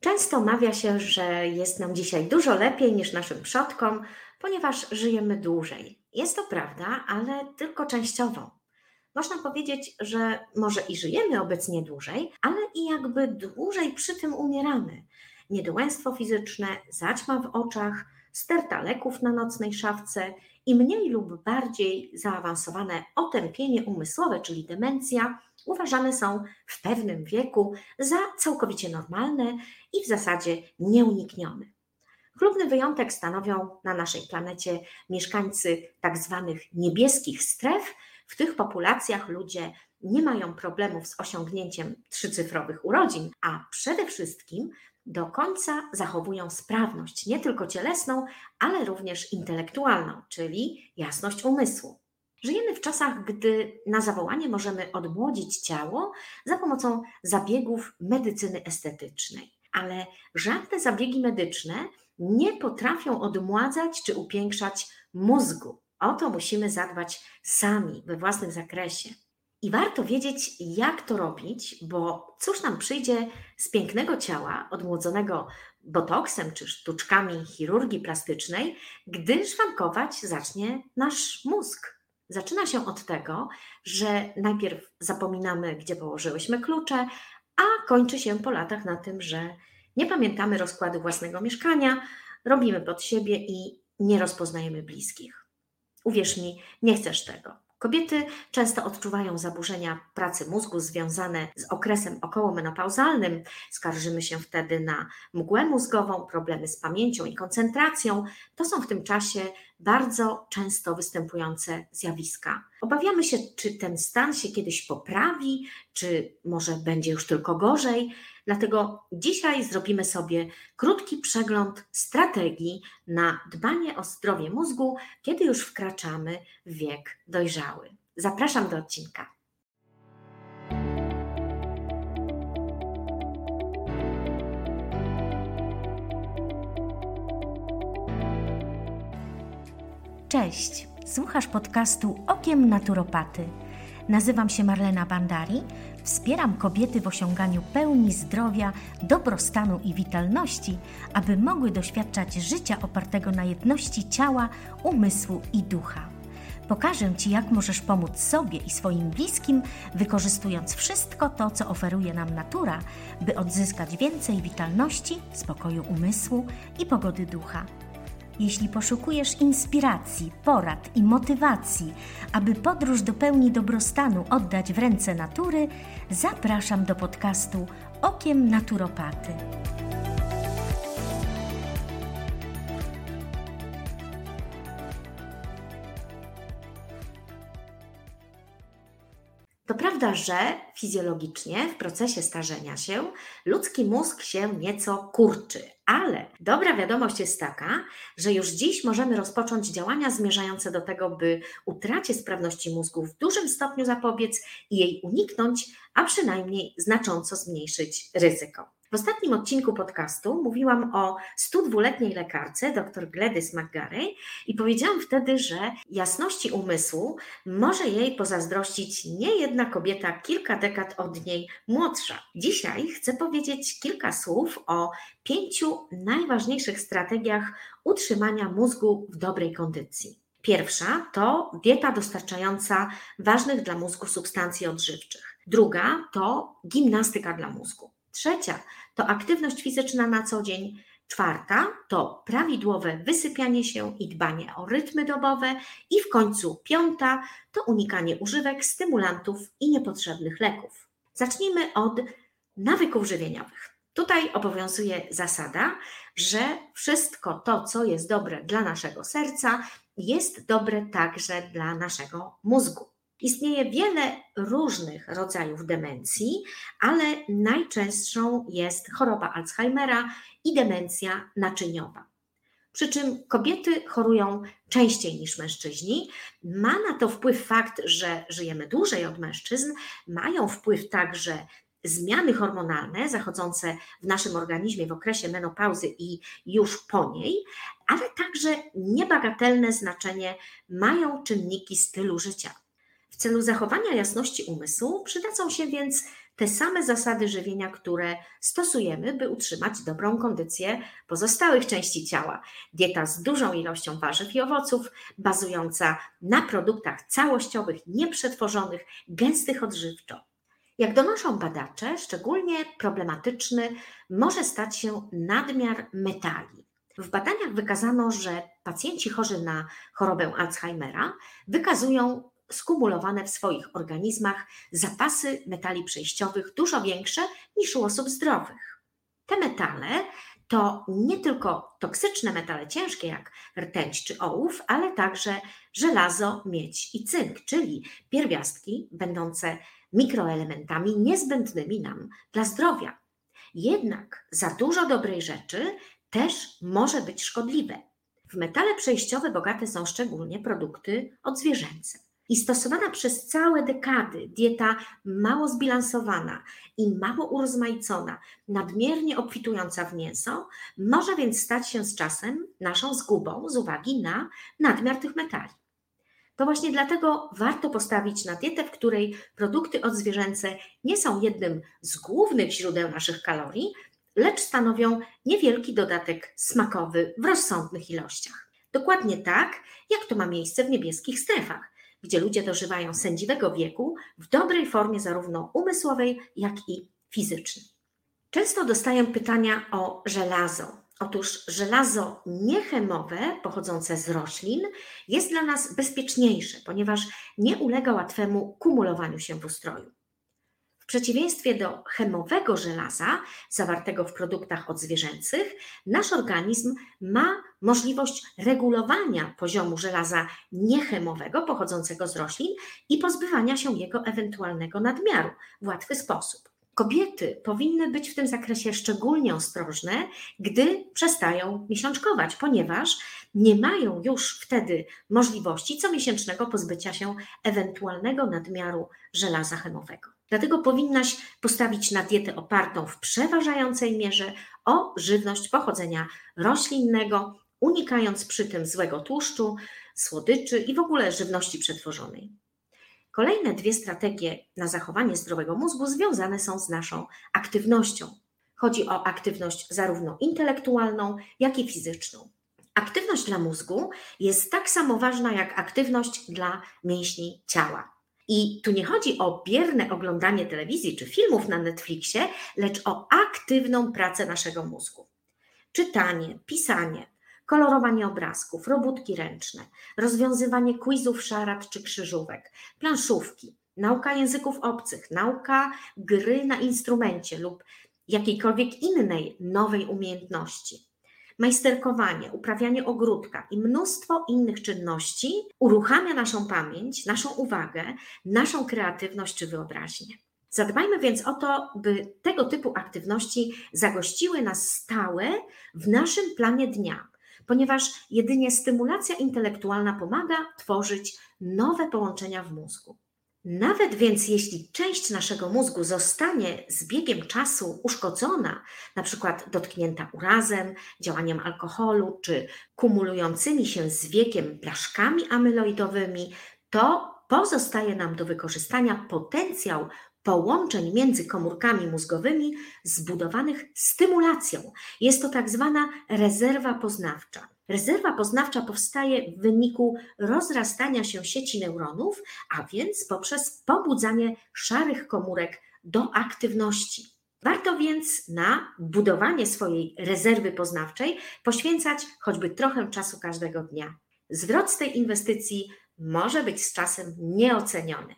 Często mawia się, że jest nam dzisiaj dużo lepiej niż naszym przodkom, ponieważ żyjemy dłużej. Jest to prawda, ale tylko częściowo. Można powiedzieć, że może i żyjemy obecnie dłużej, ale i jakby dłużej przy tym umieramy. Niedołęstwo fizyczne, zaćma w oczach, sterta leków na nocnej szafce i mniej lub bardziej zaawansowane otępienie umysłowe, czyli demencja, uważane są w pewnym wieku za całkowicie normalne i w zasadzie nieuniknione. Chlubny wyjątek stanowią na naszej planecie mieszkańcy tak zwanych niebieskich stref. W tych populacjach ludzie nie mają problemów z osiągnięciem trzycyfrowych urodzin, a przede wszystkim do końca zachowują sprawność nie tylko cielesną, ale również intelektualną, czyli jasność umysłu. Żyjemy w czasach, gdy na zawołanie możemy odmłodzić ciało za pomocą zabiegów medycyny estetycznej, ale żadne zabiegi medyczne nie potrafią odmładzać czy upiększać mózgu. O to musimy zadbać sami, we własnym zakresie. I warto wiedzieć, jak to robić, bo cóż nam przyjdzie z pięknego ciała, odmłodzonego botoksem czy sztuczkami chirurgii plastycznej, gdy szwankować zacznie nasz mózg. Zaczyna się od tego, że najpierw zapominamy, gdzie położyłyśmy klucze, a kończy się po latach na tym, że nie pamiętamy rozkładu własnego mieszkania, robimy pod siebie i nie rozpoznajemy bliskich. Uwierz mi, nie chcesz tego. Kobiety często odczuwają zaburzenia pracy mózgu związane z okresem okołomenopauzalnym. Skarżymy się wtedy na mgłę mózgową, problemy z pamięcią i koncentracją. To są w tym czasie bardzo często występujące zjawiska. Obawiamy się, czy ten stan się kiedyś poprawi, czy może będzie już tylko gorzej. Dlatego dzisiaj zrobimy sobie krótki przegląd strategii na dbanie o zdrowie mózgu, kiedy już wkraczamy w wiek dojrzały. Zapraszam do odcinka. Cześć, słuchasz podcastu Okiem Naturopaty. Nazywam się Marlena Bandari Wspieram kobiety w osiąganiu pełni zdrowia, dobrostanu i witalności, aby mogły doświadczać życia opartego na jedności ciała, umysłu i ducha. Pokażę Ci, jak możesz pomóc sobie i swoim bliskim, wykorzystując wszystko to, co oferuje nam natura, by odzyskać więcej witalności, spokoju umysłu i pogody ducha. Jeśli poszukujesz inspiracji, porad i motywacji, aby podróż do pełni dobrostanu oddać w ręce natury, zapraszam do podcastu Okiem Naturopaty. To prawda, że fizjologicznie w procesie starzenia się ludzki mózg się nieco kurczy, ale dobra wiadomość jest taka, że już dziś możemy rozpocząć działania zmierzające do tego, by utracie sprawności mózgu w dużym stopniu zapobiec i jej uniknąć, a przynajmniej znacząco zmniejszyć ryzyko. W ostatnim odcinku podcastu mówiłam o 102-letniej lekarce, dr Gladys McGarey, i powiedziałam wtedy, że jasności umysłu może jej pozazdrościć nie jedna kobieta kilka dekad od niej młodsza. Dzisiaj chcę powiedzieć kilka słów o pięciu najważniejszych strategiach utrzymania mózgu w dobrej kondycji. Pierwsza to dieta dostarczająca ważnych dla mózgu substancji odżywczych. Druga to gimnastyka dla mózgu. Trzecia to aktywność fizyczna na co dzień. Czwarta to prawidłowe wysypianie się i dbanie o rytmy dobowe. I w końcu piąta to unikanie używek, stymulantów i niepotrzebnych leków. Zacznijmy od nawyków żywieniowych. Tutaj obowiązuje zasada, że wszystko to, co jest dobre dla naszego serca, jest dobre także dla naszego mózgu. Istnieje wiele różnych rodzajów demencji, ale najczęstszą jest choroba Alzheimera i demencja naczyniowa. Przy czym kobiety chorują częściej niż mężczyźni. Ma na to wpływ fakt, że żyjemy dłużej od mężczyzn, mają wpływ także zmiany hormonalne zachodzące w naszym organizmie w okresie menopauzy i już po niej, ale także niebagatelne znaczenie mają czynniki stylu życia. Celu zachowania jasności umysłu przydadzą się więc te same zasady żywienia, które stosujemy, by utrzymać dobrą kondycję pozostałych części ciała. Dieta z dużą ilością warzyw i owoców, bazująca na produktach całościowych, nieprzetworzonych, gęstych odżywczo. Jak donoszą badacze, szczególnie problematyczny może stać się nadmiar metali. W badaniach wykazano, że pacjenci chorzy na chorobę Alzheimera wykazują skumulowane w swoich organizmach zapasy metali przejściowych dużo większe niż u osób zdrowych. Te metale to nie tylko toksyczne metale ciężkie jak rtęć czy ołów, ale także żelazo, miedź i cynk, czyli pierwiastki będące mikroelementami niezbędnymi nam dla zdrowia. Jednak za dużo dobrej rzeczy też może być szkodliwe. W metale przejściowe bogate są szczególnie produkty odzwierzęce. I stosowana przez całe dekady dieta mało zbilansowana i mało urozmaicona, nadmiernie obfitująca w mięso, może więc stać się z czasem naszą zgubą z uwagi na nadmiar tych metali. To właśnie dlatego warto postawić na dietę, w której produkty odzwierzęce nie są jednym z głównych źródeł naszych kalorii, lecz stanowią niewielki dodatek smakowy w rozsądnych ilościach. Dokładnie tak, jak to ma miejsce w niebieskich strefach, gdzie ludzie dożywają sędziwego wieku w dobrej formie zarówno umysłowej, jak i fizycznej. Często dostaję pytania o żelazo. Otóż żelazo niechemowe, pochodzące z roślin, jest dla nas bezpieczniejsze, ponieważ nie ulega łatwemu kumulowaniu się w ustroju. Przeciwieństwie do chemowego żelaza, zawartego w produktach odzwierzęcych, nasz organizm ma możliwość regulowania poziomu żelaza niechemowego, pochodzącego z roślin i pozbywania się jego ewentualnego nadmiaru w łatwy sposób. Kobiety powinny być w tym zakresie szczególnie ostrożne, gdy przestają miesiączkować, ponieważ nie mają już wtedy możliwości comiesięcznego pozbycia się ewentualnego nadmiaru żelaza chemowego. Dlatego powinnaś postawić na dietę opartą w przeważającej mierze o żywność pochodzenia roślinnego, unikając przy tym złego tłuszczu, słodyczy i w ogóle żywności przetworzonej. Kolejne dwie strategie na zachowanie zdrowego mózgu związane są z naszą aktywnością. Chodzi o aktywność zarówno intelektualną, jak i fizyczną. Aktywność dla mózgu jest tak samo ważna jak aktywność dla mięśni ciała. I tu nie chodzi o bierne oglądanie telewizji czy filmów na Netflixie, lecz o aktywną pracę naszego mózgu. Czytanie, pisanie, kolorowanie obrazków, robótki ręczne, rozwiązywanie quizów, szarad czy krzyżówek, planszówki, nauka języków obcych, nauka gry na instrumencie lub jakiejkolwiek innej nowej umiejętności majsterkowanie, uprawianie ogródka i mnóstwo innych czynności uruchamia naszą pamięć, naszą uwagę, naszą kreatywność czy wyobraźnię. Zadbajmy więc o to, by tego typu aktywności zagościły na stałe w naszym planie dnia, ponieważ jedynie stymulacja intelektualna pomaga tworzyć nowe połączenia w mózgu. Nawet więc jeśli część naszego mózgu zostanie z biegiem czasu uszkodzona, na przykład dotknięta urazem, działaniem alkoholu czy kumulującymi się z wiekiem blaszkami amyloidowymi, to pozostaje nam do wykorzystania potencjał połączeń między komórkami mózgowymi zbudowanych stymulacją. Jest to tak zwana rezerwa poznawcza. Rezerwa poznawcza powstaje w wyniku rozrastania się sieci neuronów, a więc poprzez pobudzanie szarych komórek do aktywności. Warto więc na budowanie swojej rezerwy poznawczej poświęcać choćby trochę czasu każdego dnia. Zwrot z tej inwestycji może być z czasem nieoceniony.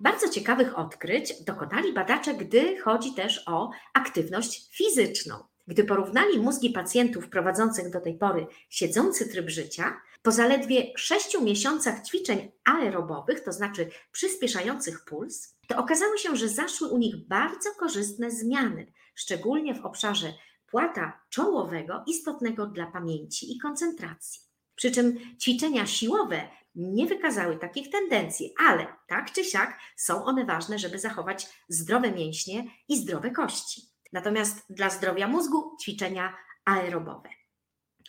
Bardzo ciekawych odkryć dokonali badacze, gdy chodzi też o aktywność fizyczną. Gdy porównali mózgi pacjentów prowadzących do tej pory siedzący tryb życia, po zaledwie 6 miesiącach ćwiczeń aerobowych, to znaczy przyspieszających puls, to okazało się, że zaszły u nich bardzo korzystne zmiany, szczególnie w obszarze płata czołowego, istotnego dla pamięci i koncentracji. Przy czym ćwiczenia siłowe nie wykazały takich tendencji, ale tak czy siak są one ważne, żeby zachować zdrowe mięśnie i zdrowe kości. Natomiast dla zdrowia mózgu ćwiczenia aerobowe.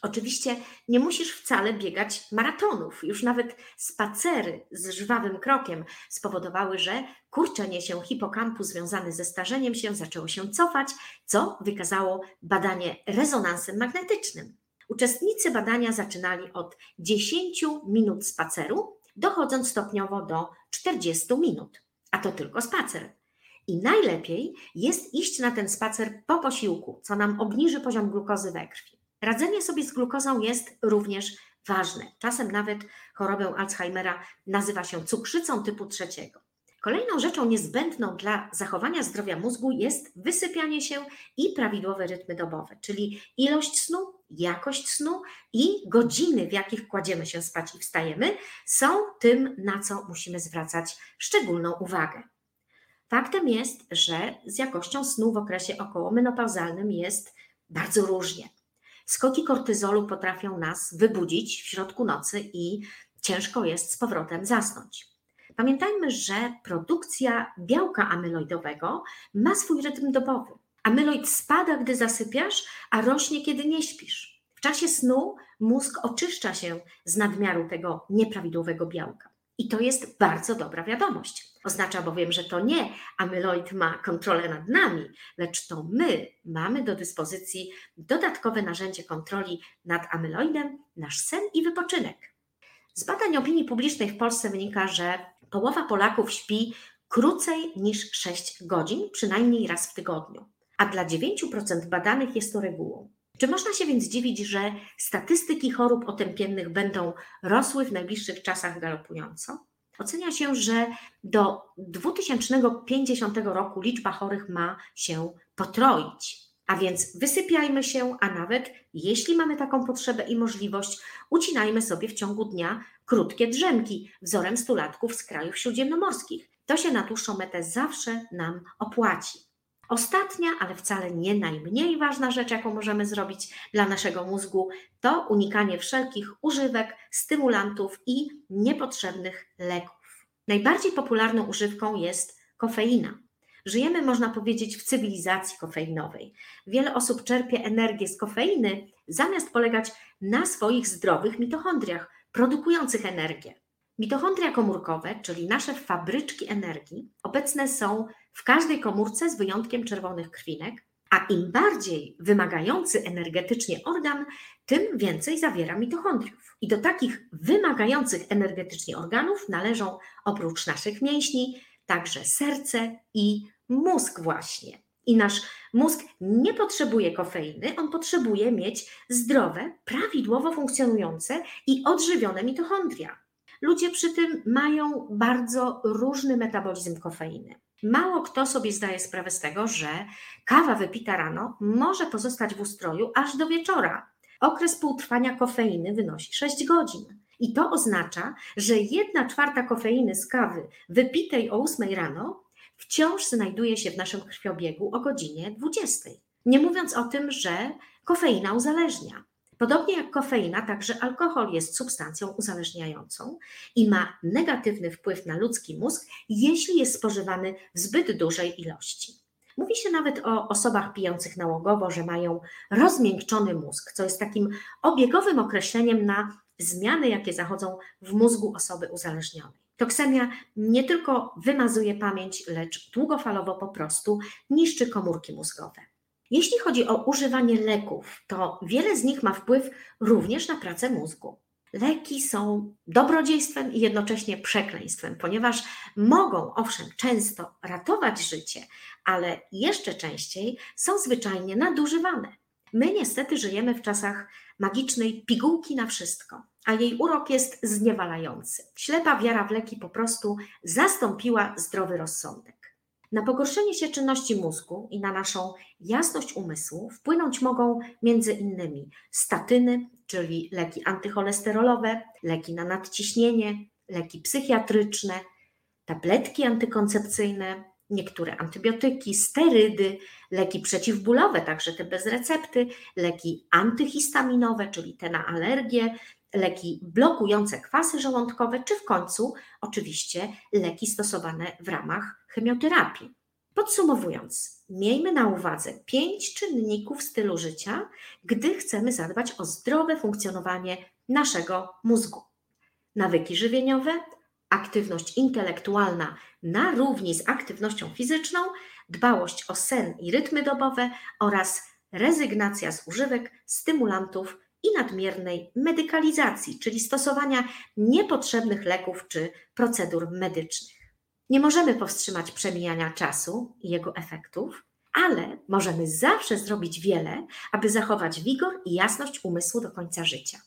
Oczywiście nie musisz wcale biegać maratonów. Już nawet spacery z żwawym krokiem spowodowały, że kurczenie się hipokampu związane ze starzeniem się zaczęło się cofać, co wykazało badanie rezonansem magnetycznym. Uczestnicy badania zaczynali od 10 minut spaceru, dochodząc stopniowo do 40 minut, a to tylko spacer. I najlepiej jest iść na ten spacer po posiłku, co nam obniży poziom glukozy we krwi. Radzenie sobie z glukozą jest również ważne. Czasem nawet chorobę Alzheimera nazywa się cukrzycą typu trzeciego. Kolejną rzeczą niezbędną dla zachowania zdrowia mózgu jest wysypianie się i prawidłowe rytmy dobowe, czyli ilość snu, jakość snu i godziny, w jakich kładziemy się spać i wstajemy, są tym, na co musimy zwracać szczególną uwagę. Faktem jest, że z jakością snu w okresie okołomenopauzalnym jest bardzo różnie. Skoki kortyzolu potrafią nas wybudzić w środku nocy i ciężko jest z powrotem zasnąć. Pamiętajmy, że produkcja białka amyloidowego ma swój rytm dobowy. Amyloid spada, gdy zasypiasz, a rośnie, kiedy nie śpisz. W czasie snu mózg oczyszcza się z nadmiaru tego nieprawidłowego białka. I to jest bardzo dobra wiadomość. Oznacza bowiem, że to nie amyloid ma kontrolę nad nami, lecz to my mamy do dyspozycji dodatkowe narzędzie kontroli nad amyloidem, nasz sen i wypoczynek. Z badań opinii publicznej w Polsce wynika, że połowa Polaków śpi krócej niż 6 godzin, przynajmniej raz w tygodniu, a dla 9% badanych jest to regułą. Czy można się więc dziwić, że statystyki chorób otępiennych będą rosły w najbliższych czasach galopująco? Ocenia się, że do 2050 roku liczba chorych ma się potroić. A więc wysypiajmy się, a nawet jeśli mamy taką potrzebę i możliwość, ucinajmy sobie w ciągu dnia krótkie drzemki, wzorem stulatków z krajów śródziemnomorskich. To się na dłuższą metę zawsze nam opłaci. Ostatnia, ale wcale nie najmniej ważna rzecz, jaką możemy zrobić dla naszego mózgu, to unikanie wszelkich używek, stymulantów i niepotrzebnych leków. Najbardziej popularną używką jest kofeina. Żyjemy, można powiedzieć, w cywilizacji kofeinowej. Wiele osób czerpie energię z kofeiny, zamiast polegać na swoich zdrowych mitochondriach, produkujących energię. Mitochondria komórkowe, czyli nasze fabryczki energii, obecne są w każdej komórce z wyjątkiem czerwonych krwinek, a im bardziej wymagający energetycznie organ, tym więcej zawiera mitochondriów. I do takich wymagających energetycznie organów należą oprócz naszych mięśni także serce i mózg właśnie. I nasz mózg nie potrzebuje kofeiny, on potrzebuje mieć zdrowe, prawidłowo funkcjonujące i odżywione mitochondria. Ludzie przy tym mają bardzo różny metabolizm kofeiny. Mało kto sobie zdaje sprawę z tego, że kawa wypita rano może pozostać w ustroju aż do wieczora. Okres półtrwania kofeiny wynosi 6 godzin. I to oznacza, że jedna czwarta kofeiny z kawy wypitej o 8 rano wciąż znajduje się w naszym krwiobiegu o godzinie 20. Nie mówiąc o tym, że kofeina uzależnia. Podobnie jak kofeina, także alkohol jest substancją uzależniającą i ma negatywny wpływ na ludzki mózg, jeśli jest spożywany w zbyt dużej ilości. Mówi się nawet o osobach pijących nałogowo, że mają rozmiękczony mózg, co jest takim obiegowym określeniem na zmiany, jakie zachodzą w mózgu osoby uzależnionej. Toksemia nie tylko wymazuje pamięć, lecz długofalowo po prostu niszczy komórki mózgowe. Jeśli chodzi o używanie leków, to wiele z nich ma wpływ również na pracę mózgu. Leki są dobrodziejstwem i jednocześnie przekleństwem, ponieważ mogą, owszem, często ratować życie, ale jeszcze częściej są zwyczajnie nadużywane. My niestety żyjemy w czasach magicznej pigułki na wszystko, a jej urok jest zniewalający. Ślepa wiara w leki po prostu zastąpiła zdrowy rozsądek. Na pogorszenie się czynności mózgu i na naszą jasność umysłu wpłynąć mogą między innymi statyny, czyli leki antycholesterolowe, leki na nadciśnienie, leki psychiatryczne, tabletki antykoncepcyjne, niektóre antybiotyki, sterydy, leki przeciwbólowe, także te bez recepty, leki antyhistaminowe, czyli te na alergię, leki blokujące kwasy żołądkowe, czy w końcu oczywiście leki stosowane w ramach chemioterapii. Podsumowując, miejmy na uwadze pięć czynników stylu życia, gdy chcemy zadbać o zdrowe funkcjonowanie naszego mózgu. Nawyki żywieniowe, aktywność intelektualna na równi z aktywnością fizyczną, dbałość o sen i rytmy dobowe oraz rezygnacja z używek, stymulantów i nadmiernej medykalizacji, czyli stosowania niepotrzebnych leków czy procedur medycznych. Nie możemy powstrzymać przemijania czasu i jego efektów, ale możemy zawsze zrobić wiele, aby zachować wigor i jasność umysłu do końca życia.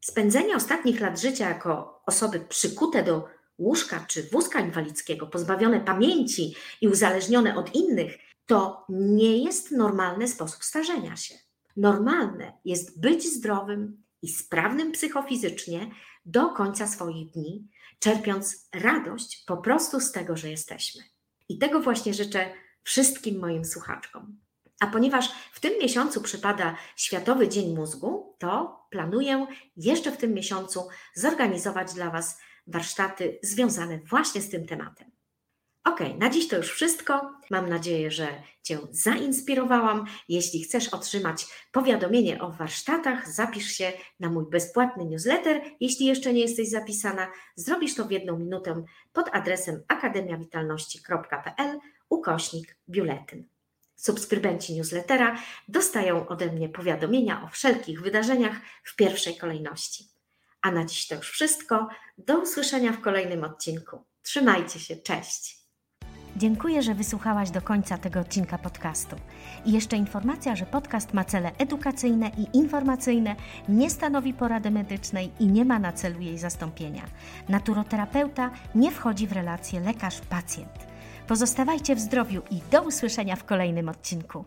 Spędzenie ostatnich lat życia jako osoby przykute do łóżka czy wózka inwalidzkiego, pozbawione pamięci i uzależnione od innych, to nie jest normalny sposób starzenia się. Normalne jest być zdrowym i sprawnym psychofizycznie do końca swoich dni, czerpiąc radość po prostu z tego, że jesteśmy. I tego właśnie życzę wszystkim moim słuchaczkom. A ponieważ w tym miesiącu przypada Światowy Dzień Mózgu, to planuję jeszcze w tym miesiącu zorganizować dla Was warsztaty związane właśnie z tym tematem. Ok, na dziś to już wszystko. Mam nadzieję, że Cię zainspirowałam. Jeśli chcesz otrzymać powiadomienie o warsztatach, zapisz się na mój bezpłatny newsletter. Jeśli jeszcze nie jesteś zapisana, zrobisz to w jedną minutę pod adresem akademiawitalności.pl ukośnik biuletyn. Subskrybenci newslettera dostają ode mnie powiadomienia o wszelkich wydarzeniach w pierwszej kolejności. A na dziś to już wszystko. Do usłyszenia w kolejnym odcinku. Trzymajcie się, cześć. Dziękuję, że wysłuchałaś do końca tego odcinka podcastu. I jeszcze informacja, że podcast ma cele edukacyjne i informacyjne, nie stanowi porady medycznej i nie ma na celu jej zastąpienia. Naturoterapeuta nie wchodzi w relację lekarz-pacjent. Pozostawajcie w zdrowiu i do usłyszenia w kolejnym odcinku.